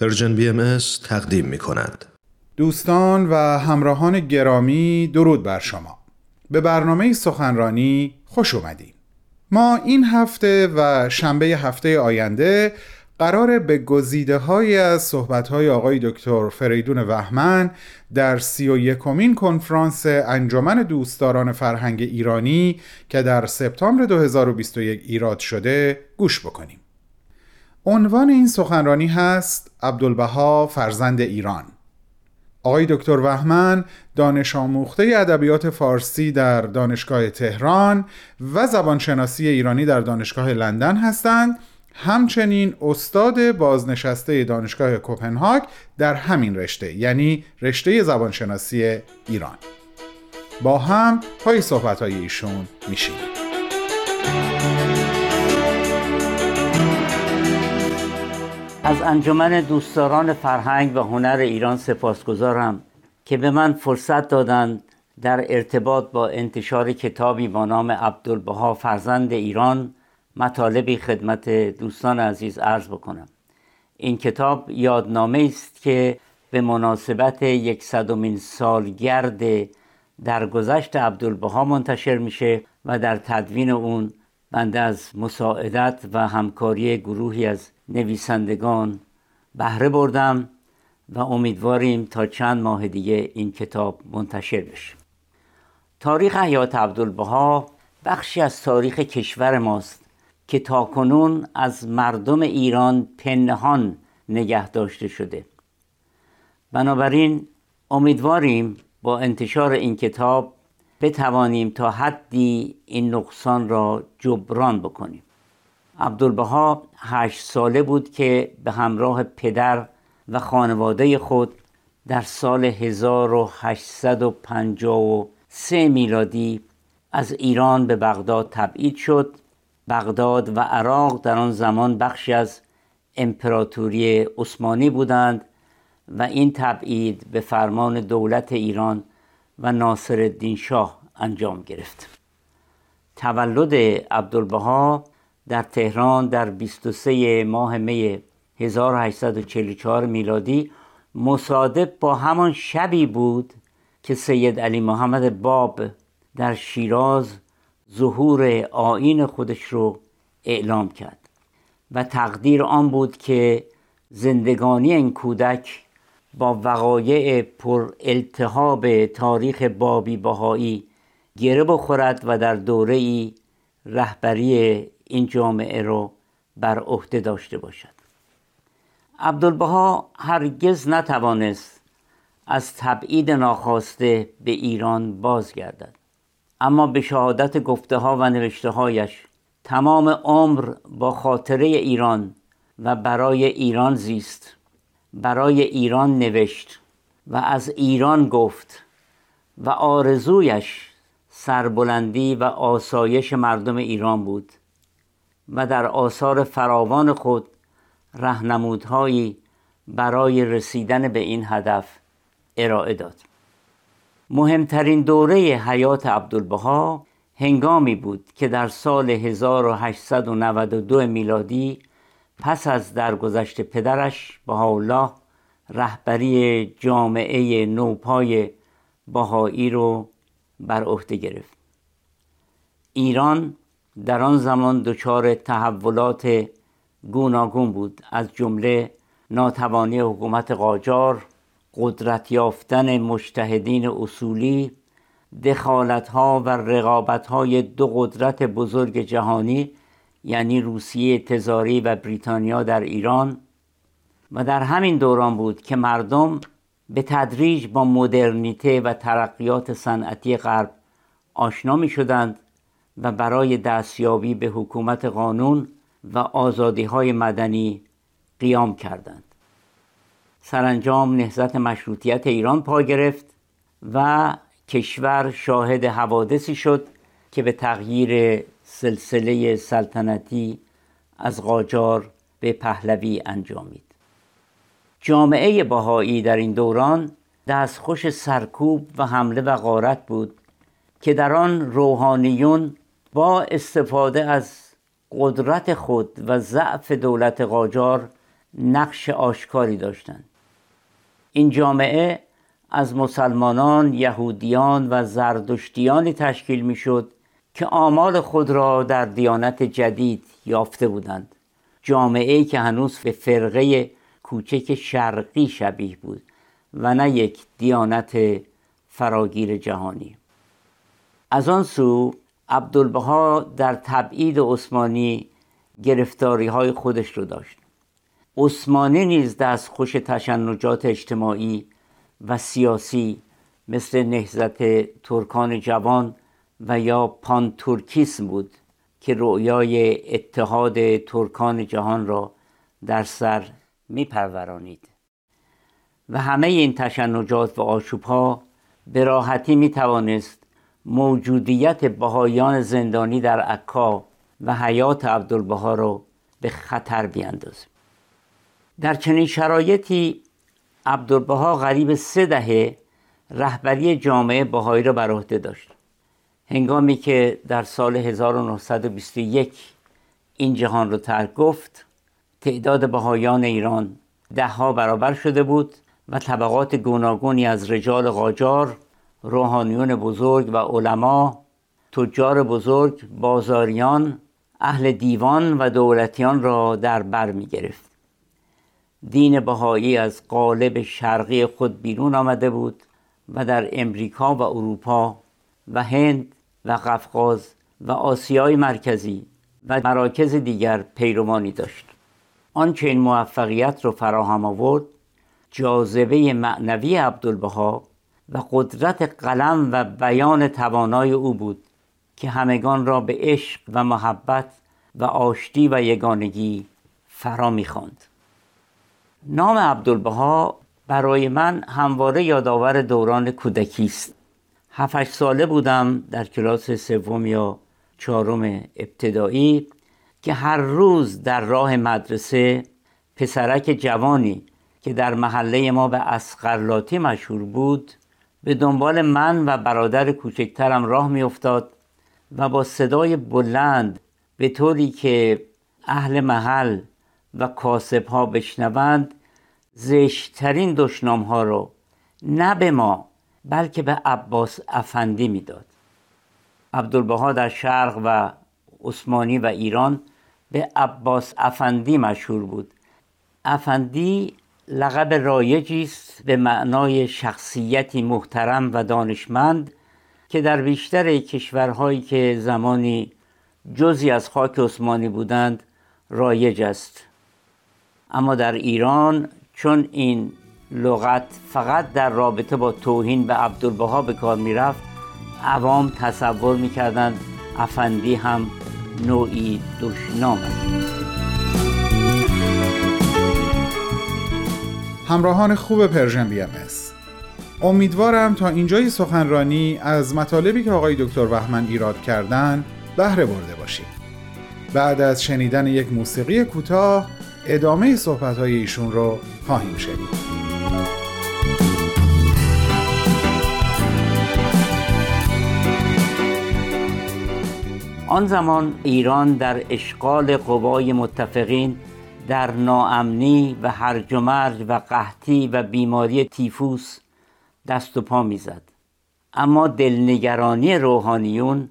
Persian BMS تقدیم می کند. دوستان و همراهان گرامی درود بر شما. به برنامه سخنرانی خوش اومدیم ما این هفته و شنبه هفته آینده قراره به گزیده هایی از صحبت های آقای دکتر فریدون وهمن در سی و یکمین کنفرانس انجمن دوستداران فرهنگ ایرانی که در سپتامبر 2021 ایراد شده گوش بکنیم. عنوان این سخنرانی هست عبدالبها فرزند ایران. آقای دکتر وحمن دانش آموخته ادبیات فارسی در دانشگاه تهران و زبانشناسی ایرانی در دانشگاه لندن هستند. همچنین استاد بازنشسته دانشگاه کوپنهاگ در همین رشته یعنی رشته زبانشناسی ایران. با هم پای صحبت ایشون میشینیم. از انجمن دوستداران فرهنگ و هنر ایران سپاسگزارم که به من فرصت دادند در ارتباط با انتشار کتابی با نام عبدالبها فرزند ایران مطالبی خدمت دوستان عزیز عرض بکنم. این کتاب یادنامه است که به مناسبت یکصدمین سالگرد درگذشت عبدالبها منتشر میشه و در تدوین اون بنده از مساعدت و همکاری گروهی از نویسندگان بهره بردم و امیدواریم تا چند ماه دیگه این کتاب منتشر بشه. تاریخ حیات عبدالبها بخشی از تاریخ کشور ماست که تاکنون از مردم ایران پنهان نگه داشته شده. بنابراین امیدواریم با انتشار این کتاب بتوانیم تا حدی این نقصان را جبران بکنیم. عبدالبها هشت ساله بود که به همراه پدر و خانواده خود در سال 1853 میلادی از ایران به بغداد تبعید شد. بغداد و عراق در آن زمان بخشی از امپراتوری عثمانی بودند و این تبعید به فرمان دولت ایران و ناصر الدین شاه انجام گرفت. تولد عبدالبها در تهران در 23 ماه می 1844 میلادی مصادف با همان شبی بود که سید علی محمد باب در شیراز ظهور آین خودش رو اعلام کرد و تقدیر آن بود که زندگانی این کودک با وقایع پر التهاب تاریخ بابی بهایی گره بخورد و در دوره ای رهبری این جامعه رو بر عهده داشته باشد. عبدالبها هرگز نتوانست از تبعید ناخواسته به ایران بازگردد. اما به شهادت گفته ها و نوشته هایش تمام عمر با خاطره ایران و برای ایران زیست برای ایران نوشت و از ایران گفت و آرزویش سربلندی و آسایش مردم ایران بود. و در آثار فراوان خود رهنمودهایی برای رسیدن به این هدف ارائه داد. مهمترین دوره حیات عبدالبها هنگامی بود که در سال 1892 میلادی پس از درگذشت پدرش بهاءالله رهبری جامعه نوپای بهایی رو بر عهده گرفت. ایران در آن زمان دچار تحولات گوناگون بود. از جمله ناتوانی حکومت قاجار قدرت یافتن مجتهدین اصولی دخالت ها و رقابت های دو قدرت بزرگ جهانی یعنی روسیه تزاری و بریتانیا در ایران. و در همین دوران بود که مردم به تدریج با مدرنیته و ترقیات صنعتی غرب آشنا می شدند و برای دستیابی به حکومت قانون و آزادی های مدنی قیام کردند. سرانجام نهضت مشروطیت ایران پا گرفت و کشور شاهد حوادثی شد که به تغییر سلسله سلطنتی از قاجار به پهلوی انجامید. جامعه باهایی در این دوران دستخوش سرکوب و حمله و غارت بود که در آن روحانیون با استفاده از قدرت خود و ضعف دولت قاجار نقش آشکاری داشتند. این جامعه از مسلمانان، یهودیان و زردشتیانی تشکیل می‌شد که آمال خود را در دیانت جدید یافته بودند. جامعه که هنوز به فرقه کوچک شرقی شبیه بود و نه یک دیانت فراگیر جهانی. از آن سو عبدالبها در تبعید عثمانی گرفتاری های خودش رو داشت. عثمانی نیز دست خوش تشنجات اجتماعی و سیاسی مثل نهزت ترکان جوان و یا پانتورکیسم بود که رؤیای اتحاد ترکان جهان را در سر میپرورانید. و همه این تشنجات و آشوبها به راحتی می توانست موجودیت بهایان زندانی در عکا و حیات عبدالبها را به خطر بیاندازه در چنین شرایطی عبدالبها غریب سه دهه رهبری جامعه بهایی را بر عهده داشت. هنگامی که در سال 1921 این جهان را ترک گفت تعداد بهایان ایران دهها برابر شده بود و طبقات گوناگونی از رجال قاجار روحانیون بزرگ و علما تجار بزرگ بازاریان اهل دیوان و دولتیان را در بر می گرفت. دین بهایی از قالب شرقی خود بیرون آمده بود و در امریکا و اروپا و هند و قفقاز و آسیای مرکزی و مراکز دیگر پیروانی داشت. آنچه این موفقیت را فراهم آورد جاذبه معنوی عبدالبها و قدرت قلم و بیان توانای او بود که همگان را به عشق و محبت و آشتی و یگانگی فرا می‌خواند. نام عبدالبها برای من همواره یادآور دوران کودکی است. هفت ساله بودم در کلاس سوم یا چهارم ابتدایی که هر روز در راه مدرسه پسرک جوانی که در محله ما به اسقرلاتی مشهور بود به دنبال من و برادر کوچکترم راه میافتاد و با صدای بلند به طوری که اهل محل و کاسب ها بشنوند زشترین دشنام ها رو نه به ما بلکه به عباس افندی می‌داد. عبدالبها در شرق و عثمانی و ایران به عباس افندی مشهور بود. افندی لقب رایجی است به معنای شخصیتی محترم و دانشمند که در بیشتر کشورهایی که زمانی جزی از خاک عثمانی بودند رایج است. اما در ایران چون این لغت فقط در رابطه با توهین به عبدالبها به کار می‌رفت عوام تصور می‌کردند افندی هم نوعی دشنام است. همراهان خوب Persian BMS امیدوارم تا اینجای سخنرانی از مطالبی که آقای دکتر وهمن ایراد کردن بهره برده باشید. بعد از شنیدن یک موسیقی کوتاه ادامه صحبت ایشون رو خواهیم شنید. آن زمان ایران در اشغال قوای متفقین در ناامنی و هرج و مرج و قحطی و بیماری تیفوس دست و پا می‌زد. اما دلنگرانی روحانیون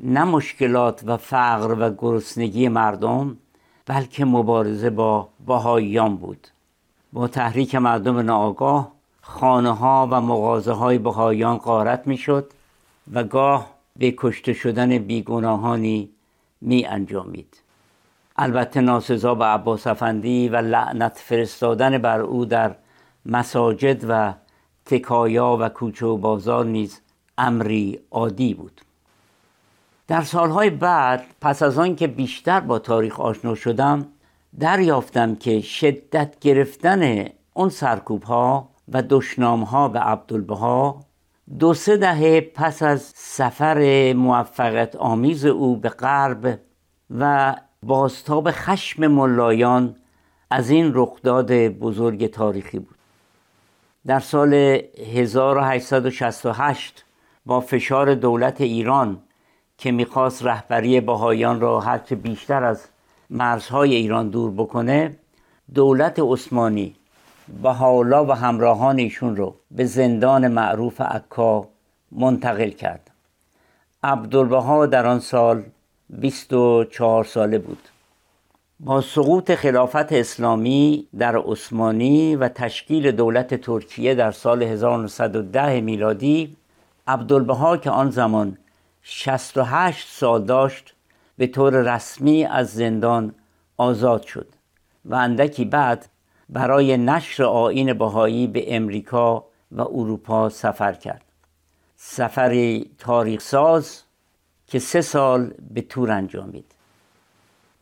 نه مشکلات و فقر و گرسنگی مردم بلکه مبارزه با بهاییان بود. با تحریک مردم ناآگاه خانه ها و مغازه های بهاییان قارت می‌شد و گاه به کشته شدن بیگناهانی می انجامید البته ناسزا به عباس افندی و لعنت فرستادن بر او در مساجد و تکایا و کوچه و بازار نیز امری عادی بود. در سالهای بعد پس از آن که بیشتر با تاریخ آشنا شدم دریافتم که شدت گرفتن اون سرکوب ها و دشنام ها به عبدالبها دو سه دهه پس از سفر موفقیت آمیز او به غرب و بازتاب خشم ملایان از این رخداد بزرگ تاریخی بود. در سال 1868 با فشار دولت ایران که می‌خواست رهبری بهایان را هرچه بیشتر از مرزهای ایران دور بکنه دولت عثمانی و حالا و همراهان ایشون رو به زندان معروف عکا منتقل کرد. عبدالبها در آن سال 24 ساله بود. با سقوط خلافت اسلامی در عثمانی و تشکیل دولت ترکیه در سال 1910 میلادی عبدالبها که آن زمان 68 سال داشت به طور رسمی از زندان آزاد شد و اندکی بعد برای نشر آین بهایی به امریکا و اروپا سفر کرد. سفری تاریخ ساز که سه سال به تور انجامید.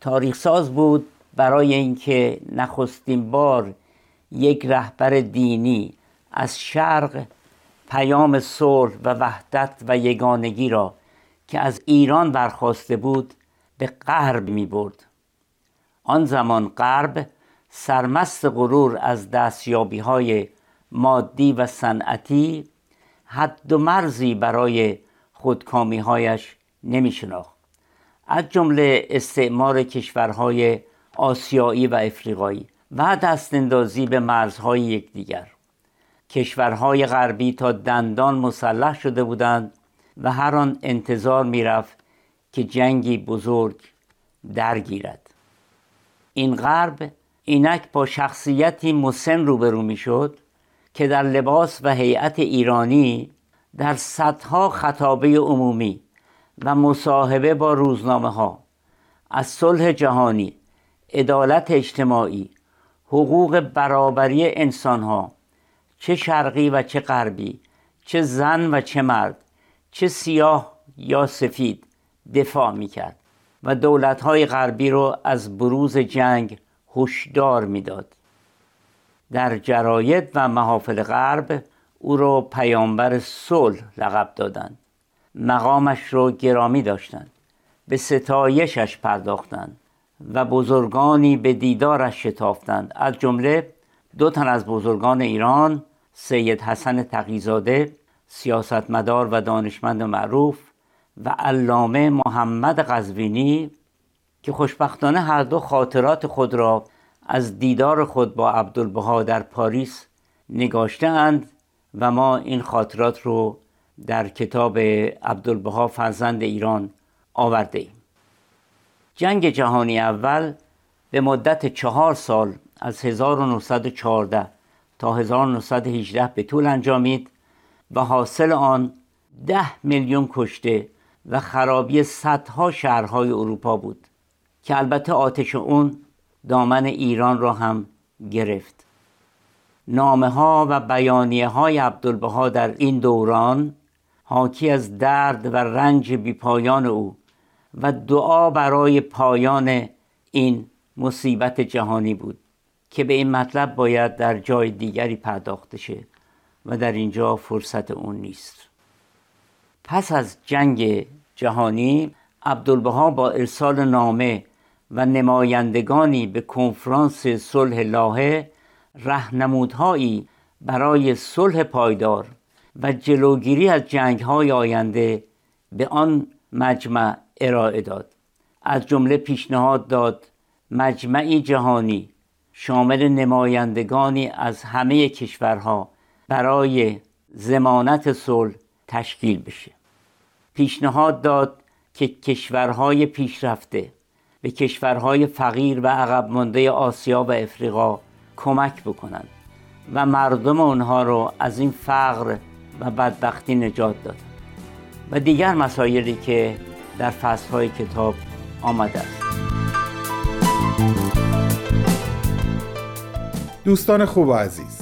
تاریخ ساز بود برای اینکه نخستین بار یک رهبر دینی از شرق پیام صلح و وحدت و یگانگی را که از ایران برخواسته بود به غرب می برد آن زمان غرب سرمست غرور از دستیابی های مادی و صنعتی حد و مرزی برای خودکامی هایش نمی شناخت از جمله استعمار کشورهای آسیایی و افریقایی و دستاندازی به مرزهای یکدیگر. کشورهای غربی تا دندان مسلح شده بودند و هر آن انتظار می‌رفت که جنگی بزرگ درگیرد. این غرب اینک با شخصیتی مسن روبرو می‌شد که در لباس و هیئت ایرانی در صدها خطابه عمومی و مصاحبه با روزنامه ها از صلح جهانی عدالت اجتماعی حقوق برابری انسان ها چه شرقی و چه غربی چه زن و چه مرد چه سیاه یا سفید دفاع می‌کرد و دولت های غربی رو از بروز جنگ هشدار می‌داد. در جراید و محافل غرب او را پیامبر صلح لقب دادند. مقامش رو گرامی داشتند. به ستایشش پرداختند و بزرگانی به دیدارش شتافتند. از جمله دو تن از بزرگان ایران سید حسن تقیزاده سیاستمدار و دانشمند معروف و علامه محمد قزوینی که خوشبختانه هر دو خاطرات خود را از دیدار خود با عبدالبها در پاریس نگاشتهاند و ما این خاطرات رو در کتاب عبدالبها فرزند ایران آورده ایم. جنگ جهانی اول به مدت چهار سال از 1914 تا 1918 به طول انجامید و حاصل آن ده میلیون کشته و خرابی صدها شهرهای اروپا بود که البته آتش اون دامن ایران را هم گرفت. نامه ها و بیانیه های عبدالبها در این دوران حاکی از درد و رنج بیپایان او و دعا برای پایان این مصیبت جهانی بود که به این مطلب باید در جای دیگری پرداخته شه و در اینجا فرصت اون نیست. پس از جنگ جهانی عبدالبها با ارسال نامه و نمایندگانی به کنفرانس صلح لاهه رهنمودهایی برای صلح پایدار و جلوگیری از جنگ های آینده به آن مجمع ارائه داد. از جمله پیشنهاد داد مجمعی جهانی شامل نمایندگانی از همه کشورها برای زمانت صلح تشکیل بشه. پیشنهاد داد که کشورهای پیشرفته به کشورهای فقیر و عقب مانده آسیا و افریقا کمک بکنند و مردم اونها رو از این فقر و بدبختی نجات داد. و دیگر مسایلی که در فصلهای کتاب آمده است. دوستان خوب و عزیز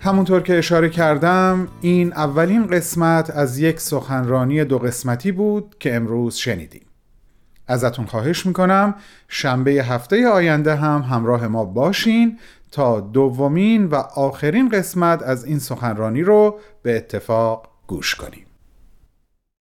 همونطور که اشاره کردم این اولین قسمت از یک سخنرانی دو قسمتی بود که امروز شنیدیم. ازتون خواهش می‌کنم. شنبه هفته آینده هم همراه ما باشین تا دومین و آخرین قسمت از این سخنرانی رو به اتفاق گوش کنیم.